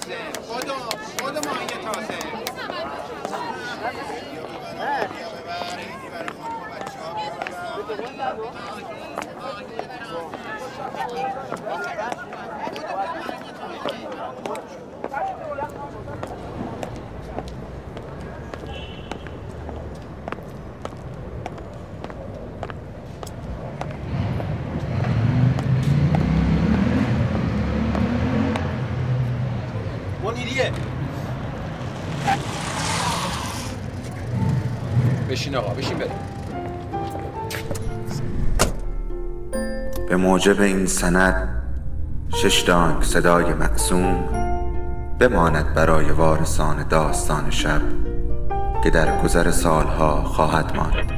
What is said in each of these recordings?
تازه. خودو خودو ماهی تازه. منیریه بشین آقا بشین بریم. به موجب این سند شش دانگ صدای مقسوم بماند برای وارثان داستان شب که در گذر سالها خواهد ماند.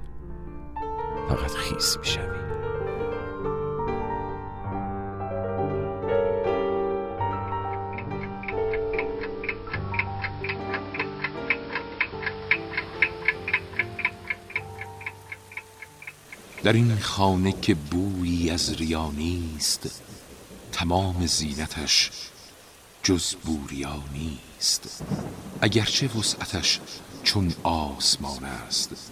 فقط خیس می شوی. در این خانه که بویی از ریا نیست تمام زینتش جز بوریا نیست اگرچه وسعتش چون آسمان است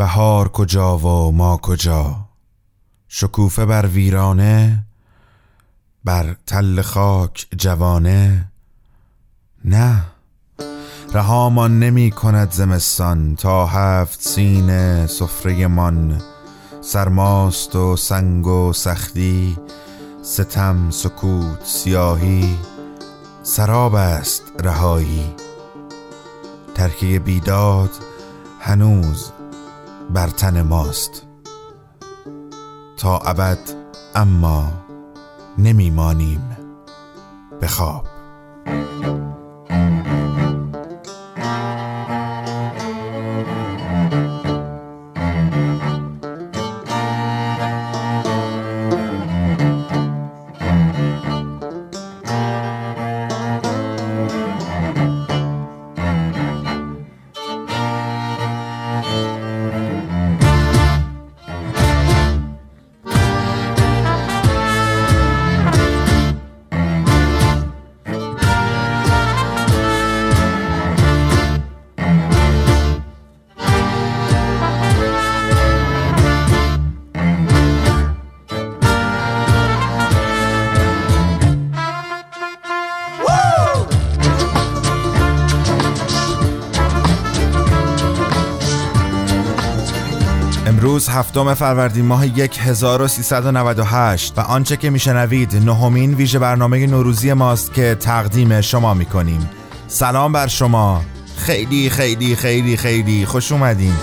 بهار کجا و ما کجا؟ شکوفه بر ویرانه بر تل خاک جوانه. نه رهامان نمی کند زمستان تا هفت سین سفره من سرماست و سنگ و سختی ستم سکوت سیاهی. سراب است رهایی. ترکه بیداد هنوز بر تن ماست. تا ابد اما نمیمانیم به خواب. هفتم فروردین ماه 1398 و آنچه که میشنوید نهمین ویژه برنامه نوروزی ماست که تقدیم شما می‌کنیم. سلام بر شما. خیلی خیلی خیلی خیلی خوش اومدین.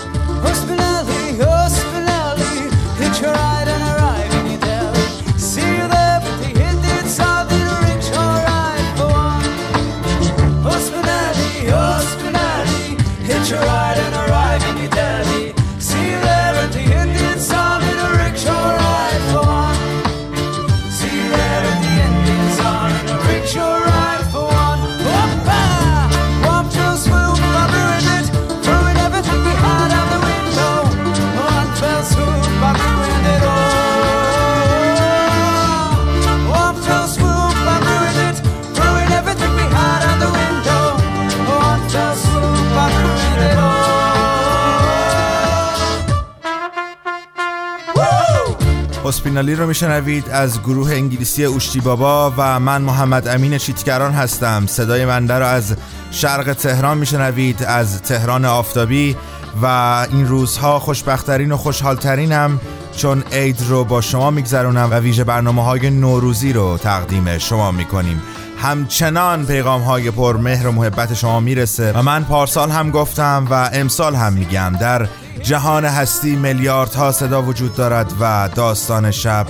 هاسپینالی رو میشنوید از گروه انگلیسی اوشتی بابا و من محمد امین چیتگران هستم. صدای منده رو از شرق تهران میشنوید از تهران آفتابی و این روزها خوشبختترین و خوشحالترینم چون عید رو با شما میگذرونم و ویژه برنامه های نوروزی رو تقدیم شما می‌کنیم. همچنان پیغام های پر مهر و محبت شما می‌رسه و من پارسال هم گفتم و امسال هم میگم. در جهان هستی میلیاردها صدا وجود دارد و داستان شب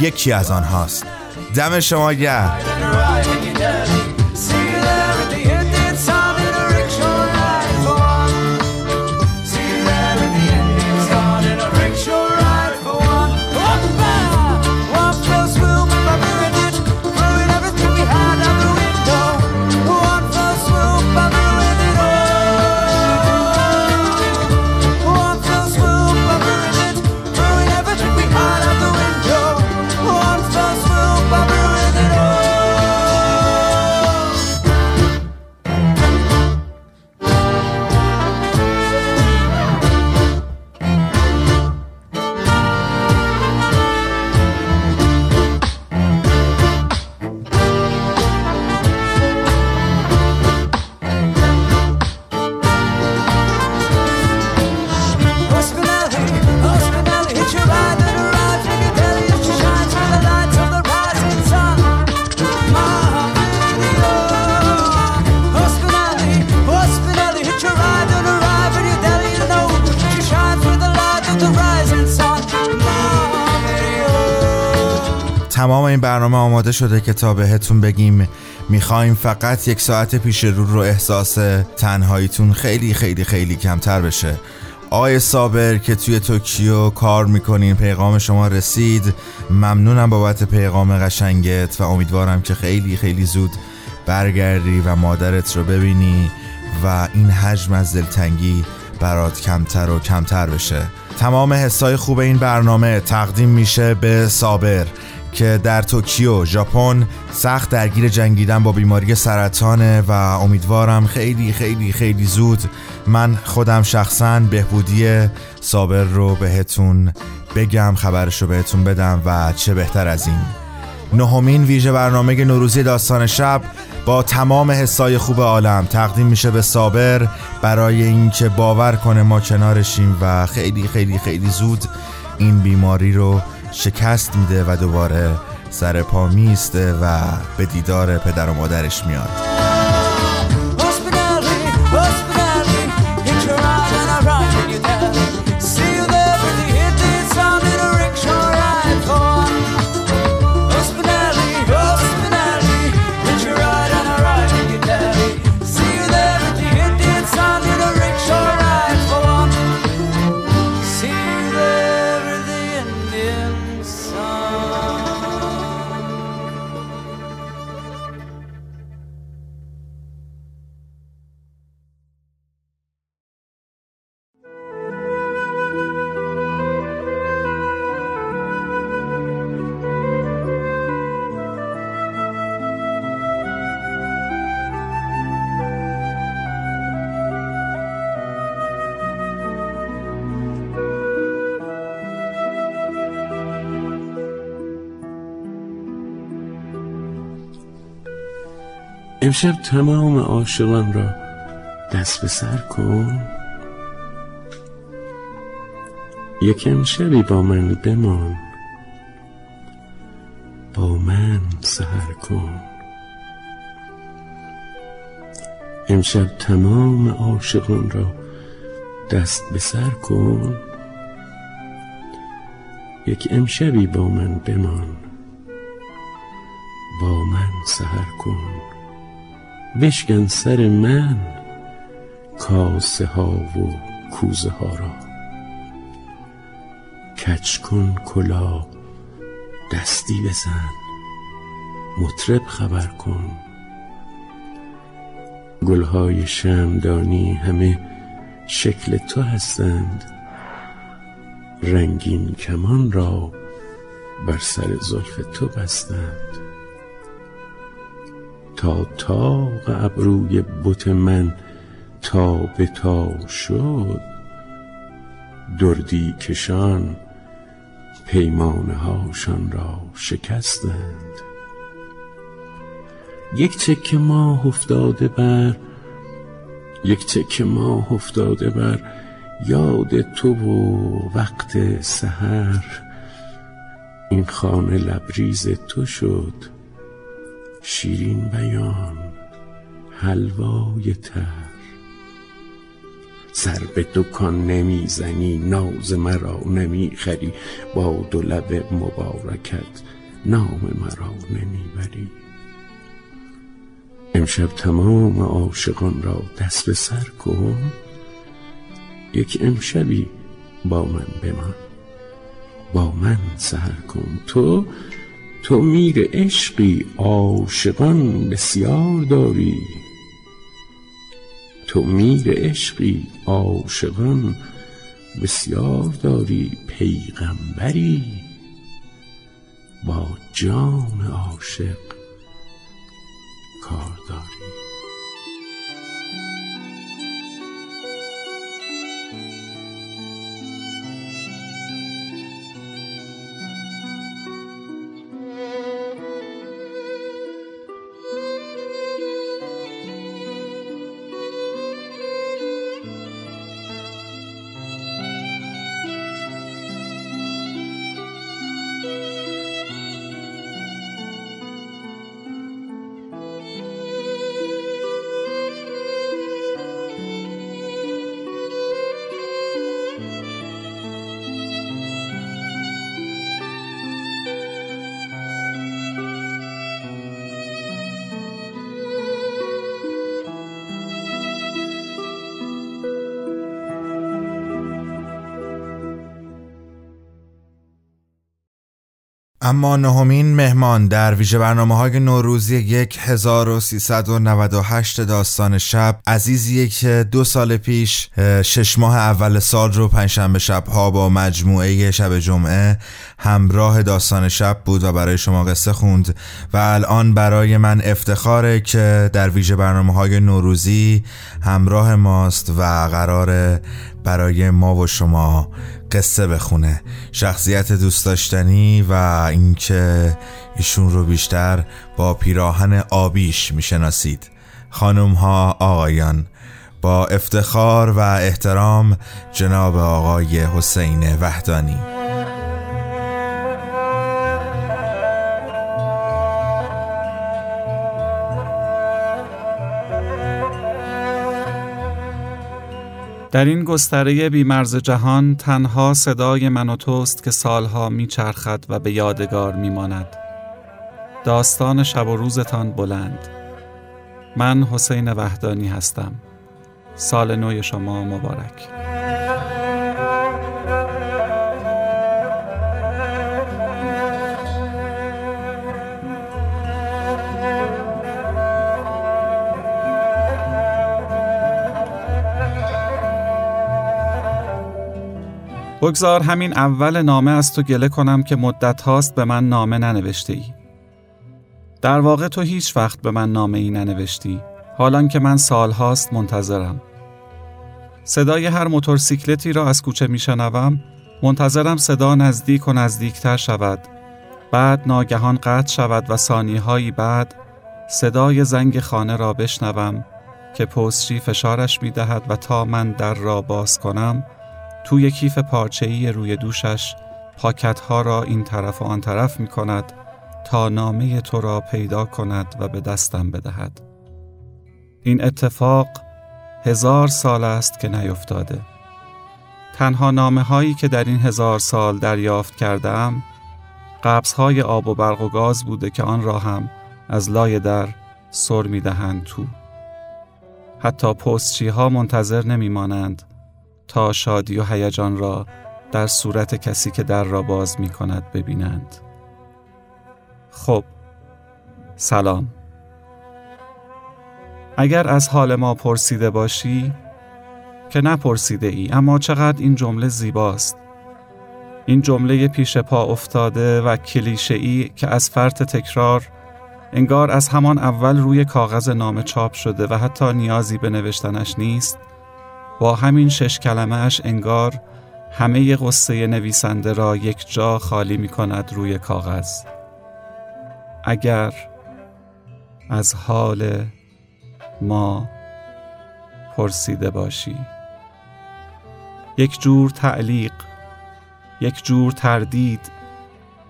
یکی از آنهاست. دم شما گرم. آماده شده که تا بهتون بگیم می‌خوایم فقط یک ساعت پیش رو رو احساس تنهاییتون خیلی خیلی خیلی کمتر بشه. آقای صابر که توی توکیو کار می‌کنین پیغام شما رسید. ممنونم بابت پیغام قشنگت و امیدوارم که خیلی خیلی زود برگردی و مادرت رو ببینی و این حجم از دلتنگی برات کمتر و کمتر بشه. تمام حسای خوب این برنامه تقدیم میشه به صابر. که در توکیو ژاپن سخت درگیر جنگیدن با بیماری سرطانه و امیدوارم خیلی خیلی خیلی زود من خودم شخصا بهبودی صابر رو بهتون بگم خبرش رو بهتون بدم و چه بهتر از این. نهمین ویژه برنامه نوروزی داستان شب با تمام حسای خوب عالم تقدیم میشه به صابر برای اینکه باور کنه ما کنارشیم و خیلی خیلی خیلی زود این بیماری رو شکست میده و دوباره سر پا میسته و به دیدار پدر و مادرش میاد. امشب تمام عاشقان را دست به سر کن. یکم شبی با من بمان. با من سهر کن. امشب تمام عاشقان را دست به سر کن. یک امشبی با من بمان. با من سهر کن. بشکن سر من کاسه ها و کوزه ها را. کچ کن کلا دستی بزن مطرب خبر کن. گلهای شمدانی همه شکل تو هستند. رنگین کمان را بر سر زلف تو بستند. تا ابروی بت من تا به تا شد. دردی کشان پیمانه هاشان را شکستند. یک تکه ماه افتاده بر یک تکه ماه افتاده بر یاد تو و وقت سحر. این خانه لبریز تو شد. شیرین بیان حلوای تر. سر به دکان نمی‌زنی ناز مرا نمی‌خری با دو لب مبارکت نام مرا نمی‌بری. امشب تمام عاشقان را دست به سر کن یک امشبی با من بمان. با من سهر کن. تو تو میر عشقی عاشقان بسیار داری. تو میر عشقی عاشقان بسیار داری پیغمبری. با جان عاشق کار داری اما نهمین مهمان در ویژه برنامه های نوروزی 1398 داستان شب عزیزیه که دو سال پیش شش ماه اول سال رو پنجشنبه شبها با مجموعه شب جمعه همراه داستان شب بود و برای شما قصه خوند و الان برای من افتخاره که در ویژه برنامه های نوروزی همراه ماست و قرار برای ما و شما قصه بخونه. شخصیت دوست داشتنی و اینکه ایشون رو بیشتر با پیراهن آبیش می‌شناسید. خانم ها آقایان با افتخار و احترام جناب آقای حسین وحدانی. در این گستره بیمرز جهان تنها صدای من و توست که سالها میچرخد و به یادگار میماند. داستان شب و روزتان بلند. من حسین وحدانی هستم. سال نو شما مبارک. بگذار همین اول نامه از تو گله کنم که مدت هاست به من نامه ننوشته ای. در واقع تو هیچ وقت به من نامه ای ننوشتی حالان که من سال هاست منتظرم. صدای هر موتورسیکلتی را از کوچه میشنوم منتظرم صدا نزدیک و نزدیکتر شود بعد ناگهان قطع شود و ثانیه‌هایی بعد صدای زنگ خانه را بشنوم که پستچی فشارش می دهد و تا من در را باز کنم توی کیف پارچه‌ای روی دوشش پاکت ها را این طرف و آن طرف می کند تا نامه تو را پیدا کند و به دستم بدهد. این اتفاق هزار سال است که نیفتاده. تنها نامه هایی که در این هزار سال دریافت کردم قبض های آب و برق و گاز بوده که آن را هم از لای در سر می دهند تو. حتی پستچی ها منتظر نمی مانند تا شادی و هیجان را در صورت کسی که در را باز می کند ببینند. خب سلام اگر از حال ما پرسیده باشی که نپرسیده ای اما چقدر این جمله زیباست این جمله پیش پا افتاده و کلیشه ای که از فرط تکرار انگار از همان اول روی کاغذ نامه چاپ شده و حتی نیازی به نوشتنش نیست با همین شش کلمه اش انگار همه قصه نویسنده را یک جا خالی می کند روی کاغذ. اگر از حال ما پرسیده باشی. یک جور تعلیق یک جور تردید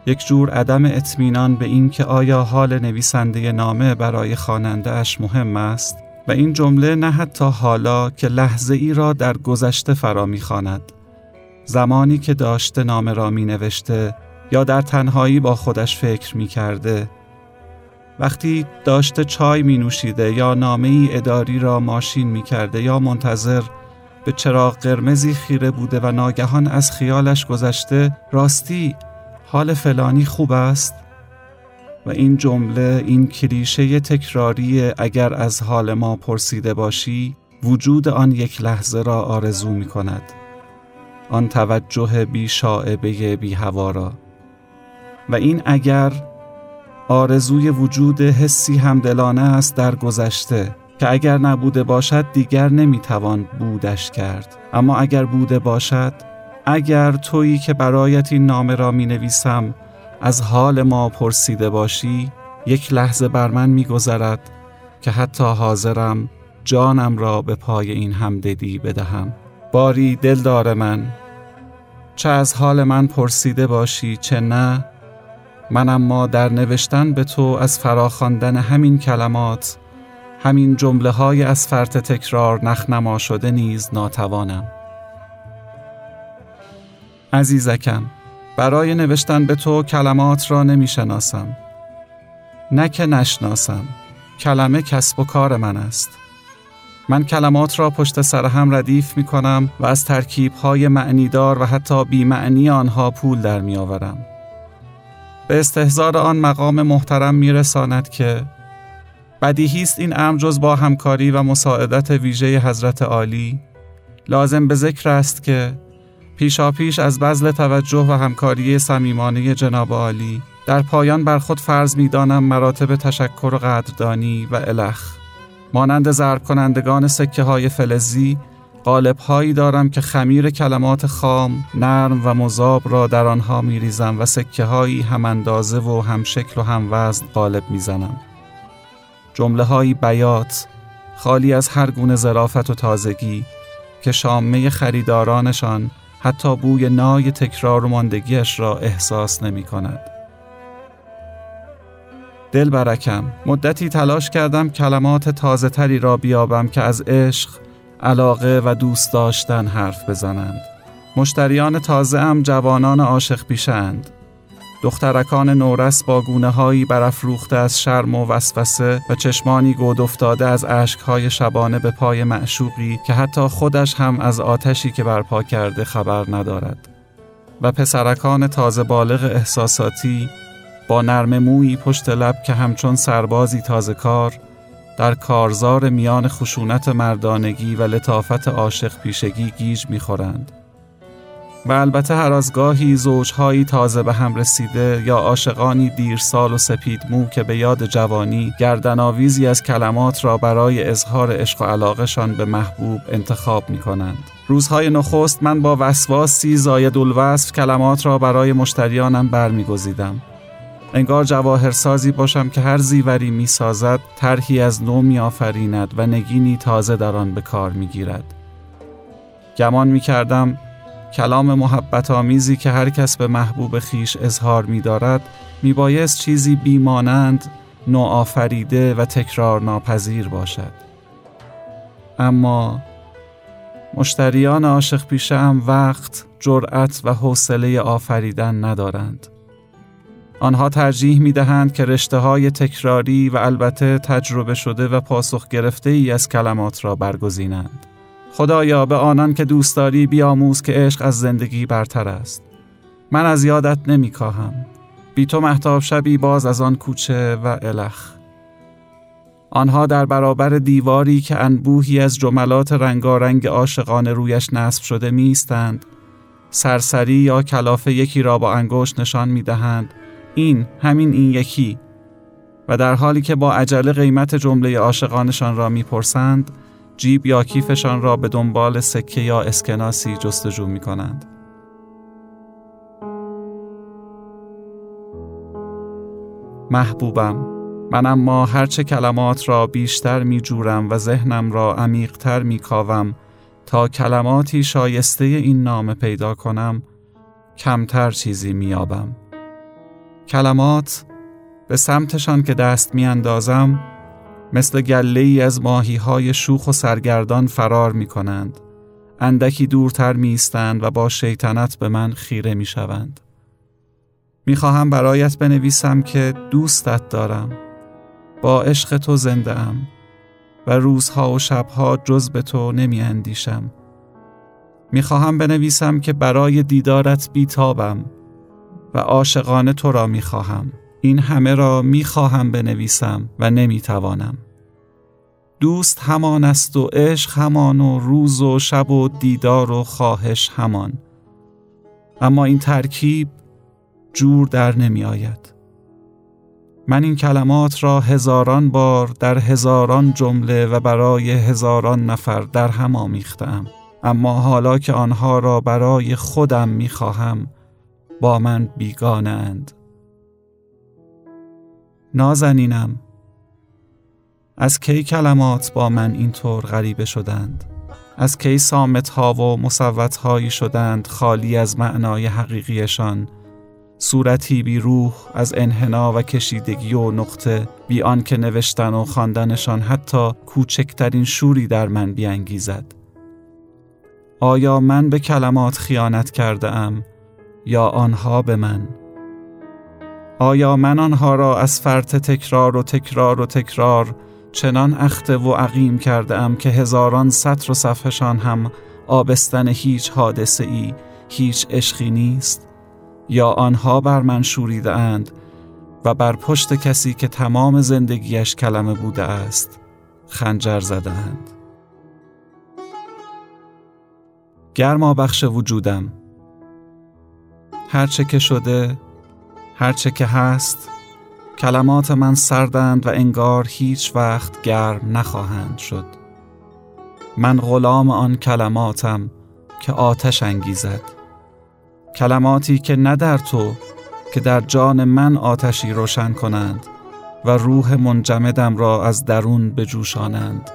یک جور عدم اطمینان به اینکه آیا حال نویسنده نامه برای خواننده مهم است و این جمله نه حتی حالا که لحظه ای را در گذشته فرا می‌خواند زمانی که داشته نامه را می نوشته یا در تنهایی با خودش فکر می کرده. وقتی داشته چای می نوشیده یا نامه ای اداری را ماشین می کرده یا منتظر به چراغ قرمزی خیره بوده و ناگهان از خیالش گذشته راستی حال فلانی خوب است؟ و این جمله این کلیشه تکراری اگر از حال ما پرسیده باشی وجود آن یک لحظه را آرزو می کند آن توجه بی شاعبه بی هوا را. و این اگر آرزوی وجود حسی همدلانه است در گذشته که اگر نبوده باشد دیگر نمی‌توان بودش کرد. اما اگر بوده باشد اگر تویی که برایت این نامه را می نویسم از حال ما پرسیده باشی یک لحظه بر من می گذرد که حتی حاضرم جانم را به پای این همدلی بدهم. باری دلدار من چه از حال من پرسیده باشی چه نه من اما در نوشتن به تو از فراخواندن همین کلمات همین جمله های از فرط تکرار نخنما شده نیز ناتوانم. عزیزکم برای نوشتن به تو کلمات را نمی شناسم نه که نشناسم. کلمه کسب و کار من است. من کلمات را پشت سر هم ردیف می کنم و از ترکیب های معنیدار و حتی بیمعنی آنها پول در می آورم. به استهزار آن مقام محترم می رساند که بدیهی است این امر جز با همکاری و مساعدت ویژه حضرت عالی. لازم به ذکر است که پیشاپیش از بذل توجه و همکاری صمیمانه جناب عالی در پایان بر خود فرض می دانم مراتب تشکر و قدردانی و الخ مانند ضرب کنندگان سکه های فلزی قالب هایی دارم که خمیر کلمات خام، نرم و مذاب را در آنها می ریزم و سکه هایی هم اندازه و هم شکل و هم وزن قالب می زنم. جمله هایی بیات، خالی از هر گونه ظرافت و تازگی که شامه خریدارانشان حتی بوی نای تکرار و ماندگیش را احساس نمی کند. دل برکم مدتی تلاش کردم کلمات تازه تری را بیابم که از عشق، علاقه و دوست داشتن حرف بزنند. مشتریان تازه ام جوانان عاشق پیشند. دخترکان نورس با گونه هایی برافروخته از شرم و وسوسه و چشمانی گود افتاده از اشکهای شبانه به پای معشوقی که حتی خودش هم از آتشی که برپا کرده خبر ندارد. و پسرکان تازه بالغ احساساتی با نرم مویی پشت لب که همچون سربازی تازه کار در کارزار میان خشونت مردانگی و لطافت عاشق پیشگی گیج می‌خورند. و البته هر از گاهی زوجهایی تازه به هم رسیده یا عاشقانی دیر سال و سپید مو که به یاد جوانی گردنآویزی از کلمات را برای اظهار عشق و علاقشان به محبوب انتخاب می کنند. روزهای نخست من با وسواسی زاید الوصف کلمات را برای مشتریانم برمیگزیدم. انگار جواهرسازی باشم که هر زیوری می سازد طرحی از نو می آفریند و نگینی تازه در آن به کار می گیرد. گمان می کردم کلام محبت آمیزی که هر کس به محبوب خیش اظهار می دارد می بایست چیزی بیمانند نوآفریده و تکرار ناپذیر باشد اما مشتریان عاشق پیشه هم وقت، جرأت و حوصله آفریدن ندارند آنها ترجیح می دهند که رشته های تکراری و البته تجربه شده و پاسخ گرفته ای از کلمات را برگزینند. خدایا به آنان که دوست داری بیاموز که عشق از زندگی برتر است. من از یادت نمی کاهم. بی تو محتاب شبی باز از آن کوچه و الخ. آنها در برابر دیواری که انبوهی از جملات رنگارنگ عاشقانه رویش نصب شده میستند سرسری یا کلافه یکی را با انگشت نشان می دهند این همین این یکی و در حالی که با عجله قیمت جمله عاشقانشان را می‌پرسند جیب یا کیفشان را به دنبال سکه یا اسکناسی جستجو می کنند. محبوبم من اما هرچه کلمات را بیشتر می جورم و ذهنم را عمیقتر می کاوم تا کلماتی شایسته این نام پیدا کنم کمتر چیزی می آبم. کلمات به سمتشان که دست میاندازم مثل گله ای از ماهی های شوخ و سرگردان فرار می کنند. اندکی دورتر می و با شیطنت به من خیره می شوند. می خواهم برایت بنویسم که دوستت دارم. با عشق تو زنده ام و روزها و شبها جز به تو نمی اندیشم. می خواهم بنویسم که برای دیدارت بیتابم و عاشقانه تو را می خواهم. این همه را می خواهم بنویسم و نمی توانم. دوست همان است و عشق همان و روز و شب و دیدار و خواهش همان. اما این ترکیب جور در نمی آید. من این کلمات را هزاران بار در هزاران جمله و برای هزاران نفر در هم آمیختم. اما حالا که آنها را برای خودم می خواهم با من بیگانند. نازنینم از کی کلمات با من اینطور غریبه شدند؟ از کی سامت ها و مصوت هایی شدند خالی از معنای حقیقیشان؟ صورتی بی روح از انحنا و کشیدگی و نقطه بی آن که نوشتن و خواندنشان حتی کوچکترین شوری در من بیانگیزد. آیا من به کلمات خیانت کرده ام یا آنها به من؟ آیا من آنها را از فرط تکرار و تکرار و تکرار چنان اخته و عقیم کرده ام که هزاران سطر و صفحشان هم آبستن هیچ حادثه ای هیچ عشقی نیست. یا آنها بر من شوریده اند و بر پشت کسی که تمام زندگیش کلمه بوده است خنجر زده اند گرما بخش وجودم. هرچه که شده هرچه که هست کلمات من سردند و انگار هیچ وقت گرم نخواهند شد. من غلام آن کلماتم که آتش انگیزد. کلماتی که نه در تو که در جان من آتشی روشن کنند و روح منجمدم را از درون بجوشانند.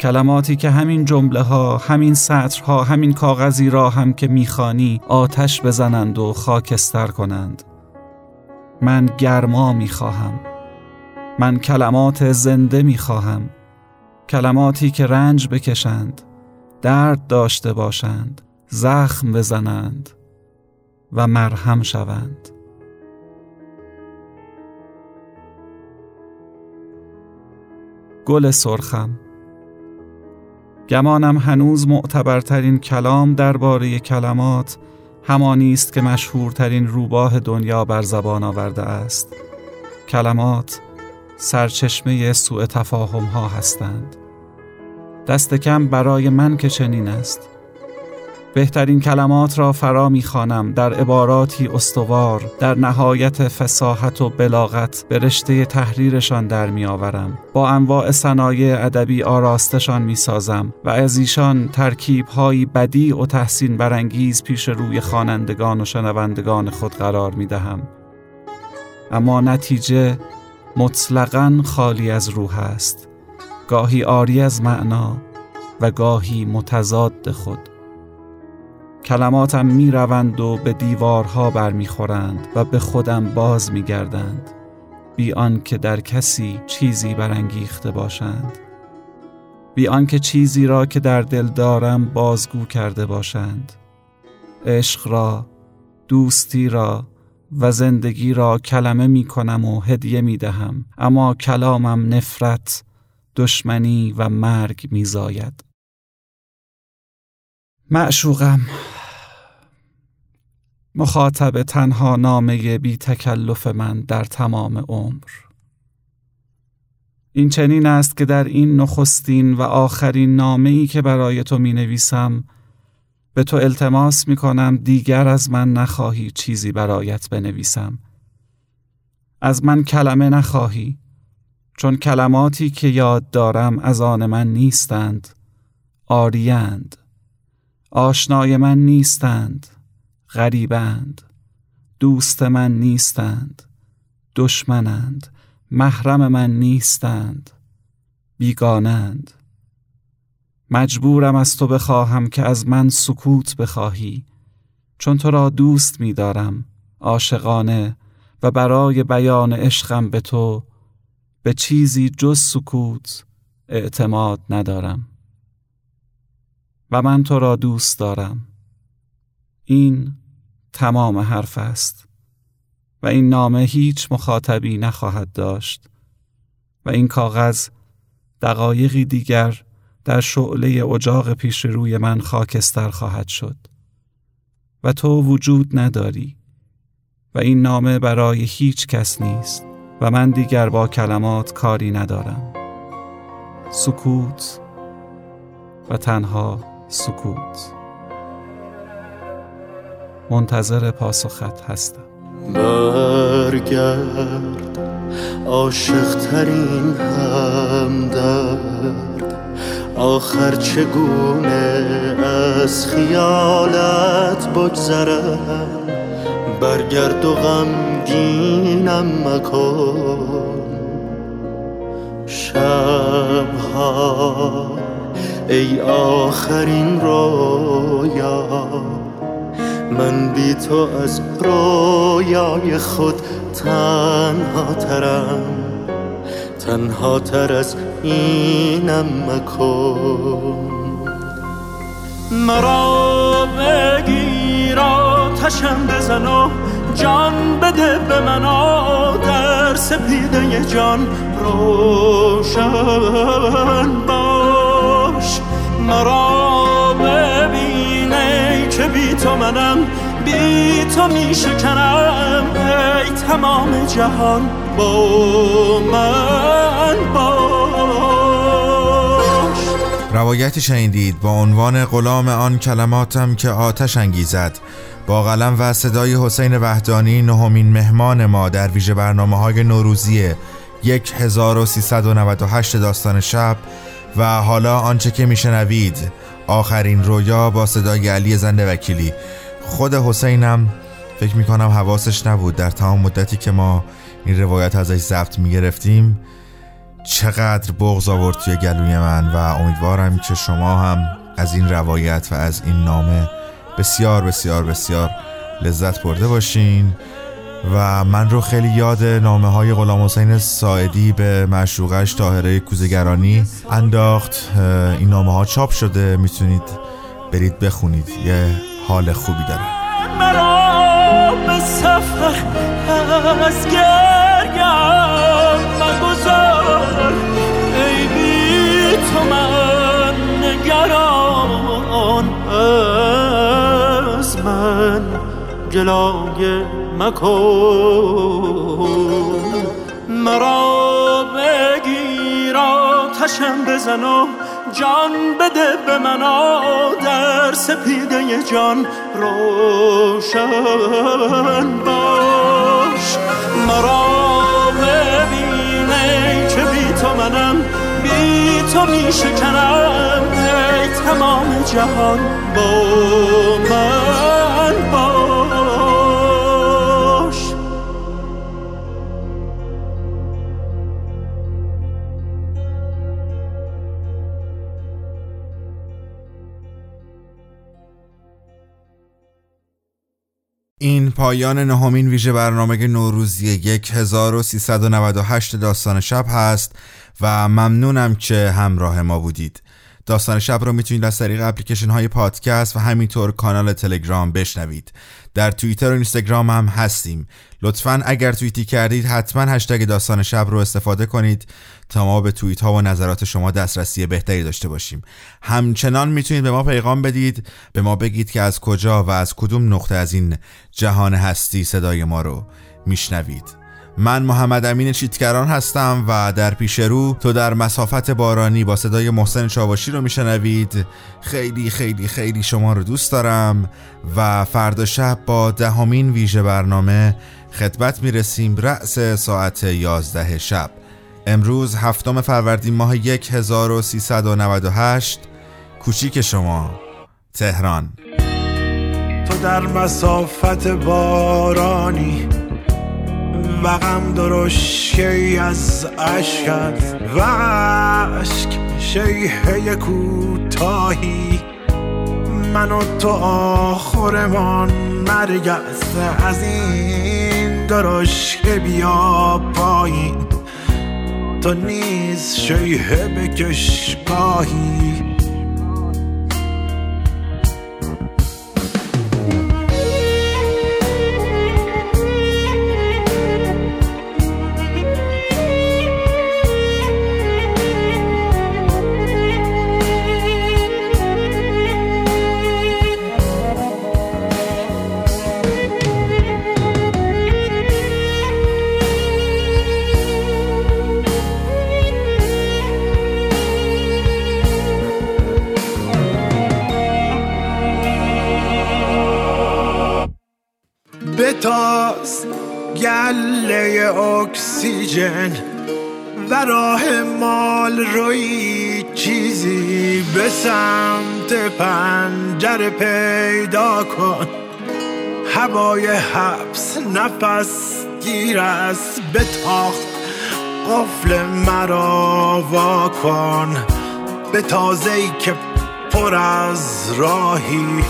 کلماتی که همین جمله ها، همین سطرها، همین کاغذی را هم که می‌خوانی آتش بزنند و خاکستر کنند. من گرما می‌خواهم. من کلمات زنده می‌خواهم. کلماتی که رنج بکشند، درد داشته باشند، زخم بزنند و مرهم شوند. گل سرخم گمانم هنوز معتبرترین کلام درباره کلمات همانی است که مشهورترین روباه دنیا بر زبان آورده است. کلمات سرچشمه سوء تفاهم ها هستند. دست کم برای من که چنین است. بهترین کلمات را فرا می‌خوانم در عباراتی استوار در نهایت فساحت و بلاغت به رشته تحریرشان در میآورم. با انواع صنایع ادبی آراستشان می‌سازم و از ایشان ترکیبهایی بدی و تحسین برانگیز پیش روی خوانندگان و شنوندگان خود قرار می‌دهم. اما نتیجه مطلقا خالی از روح است. گاهی آری از معنا و گاهی متضاد خود. کلماتم می روند و به دیوارها برمیخورند و به خودم باز می گردند بی آنکه در کسی چیزی برانگیخته باشند. بی آنکه چیزی را که در دل دارم بازگو کرده باشند. عشق را دوستی را و زندگی را کلمه می کنم و هدیه می دهم اما کلامم نفرت دشمنی و مرگ می زاید معشوقم مخاطب تنها نامه بی تکلف من در تمام عمر. این چنین است که در این نخستین و آخرین نامه ای که برای تو می نویسم به تو التماس می کنم دیگر از من نخواهی چیزی برایت بنویسم. از من کلمه نخواهی چون کلماتی که یاد دارم از آن من نیستند آریند آشنای من نیستند. غریبند. دوست من نیستند. دشمنند. محرم من نیستند. بیگانند. مجبورم از تو بخواهم که از من سکوت بخواهی. چون تو را دوست می دارم عاشقانه و برای بیان عشقم به تو به چیزی جز سکوت اعتماد ندارم. و من تو را دوست دارم. این تمام حرف است و این نامه هیچ مخاطبی نخواهد داشت و این کاغذ دقایقی دیگر در شعله اجاق پیش روی من خاکستر خواهد شد و تو وجود نداری و این نامه برای هیچ کس نیست و من دیگر با کلمات کاری ندارم. سکوت و تنها سکوت. منتظر پاسخت هستم. برگرد عاشق ترین همدرد. آخر چگونه از خیالت بگذرم؟ برگرد و غمگینم مکن. شبها ای آخرین رویا. من بی تو از رویای خود تنها ترم. تنها تر از اینم مکن. مرا بگیر آتشم بزن و جان بده به من در سپیده جان روشن باش. مرا بی تو منم بی تو می شکنم. ای تمام جهان با من باش. روایتی شنیدید با عنوان غلام آن کلماتم که آتش انگیزد. با قلم و صدای حسین وحدانی نهمین مهمان ما در ویژه برنامه های نوروزی 1398 داستان شب و حالا آنچه که میشنوید. آخرین رویا با صدای علی زنده وکیلی. خود حسینم فکر می‌کنم حواسش نبود در تمام مدتی که ما این روایت ازش ضبط می‌گرفتیم چقدر بغض آورد توی گلوی من و امیدوارم که شما هم از این روایت و از این نامه بسیار بسیار بسیار لذت برده باشین. و من رو خیلی یاد نامه های غلام حسین ساعدی به مشروقش تاهره کوزگرانی انداخت. این نامه ها چاپ شده می‌تونید برید بخونید. یه حال خوبی داره. مرا به مکن. مرا بگیر آتشم بزن و جان بده به من در سپیده جان روشن باش. مرا ببینه که بی تو منم بی تو می شکنم ای تمام جهان با من. پایان نهمین ویژه برنامه نوروزی 1398 داستان شب هست و ممنونم که همراه ما بودید. داستان شب رو می‌تونید از طریق اپلیکیشن های پادکست و همینطور کانال تلگرام بشنوید. در توییتر و اینستاگرام هم هستیم. لطفا اگر توییتی کردید حتما هشتگ داستان شب رو استفاده کنید تا ما به توییت ها و نظرات شما دسترسی بهتری داشته باشیم. همچنان می‌تونید به ما پیغام بدید به ما بگید که از کجا و از کدوم نقطه از این جهان هستی صدای ما رو میشنوید. من محمد امین چیتکران هستم و در پیش رو تو در مسافت بارانی با صدای محسن چاوشی رو میشنوید. خیلی خیلی خیلی شما رو دوست دارم و فردا شب با دهمین ویژه برنامه خدمت می‌رسیم رأس ساعت 11 شب. امروز هفتم فروردین ماه 1398 کوچیک شما تهران. تو در مسافت بارانی و غم درشکی از عشقت و عشق شیهه کوتاهی. من و تو آخرمان مرگ است از این درشکه بیا پایین. تو نیز شیهه بکش گاهی پنجره پیدا کن. هوای حبس نفس گیر است به تاخت قفل مرا وا کن. به تازه ای که پر از راهی.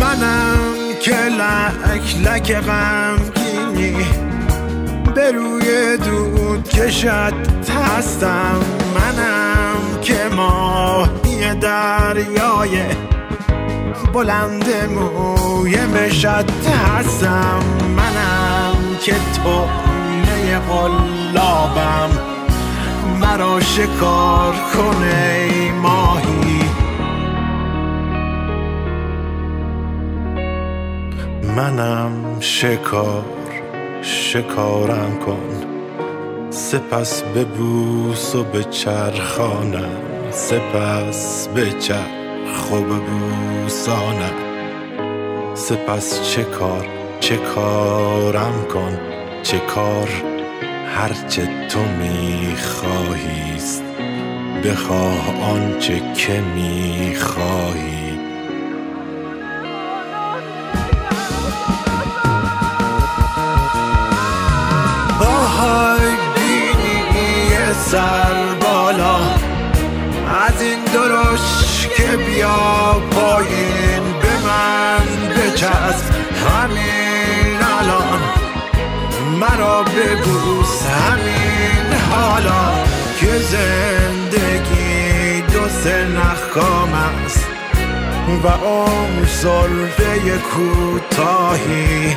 منم که لک لک غمگینی به روی دود کشت هستم. منم که ماهی دریای بلند موی مشت هستم. منم که تومه قلابم. مرا شکار کنه ماهی. منم شکار شکارم کن. سپس به بوس و به چرخانم سپس به چرخ و به بوسانم سپس چه کار چه کارم کن چه کار هرچه تو میخواهیست بخواه آنچه که می‌خواهی. سر بالا. از این درش که بیا پایین به من بچسب. همین الان مرا ببوس. همین حالا که زندگی دو سه نخکام است و عمر سلفه کوتاهی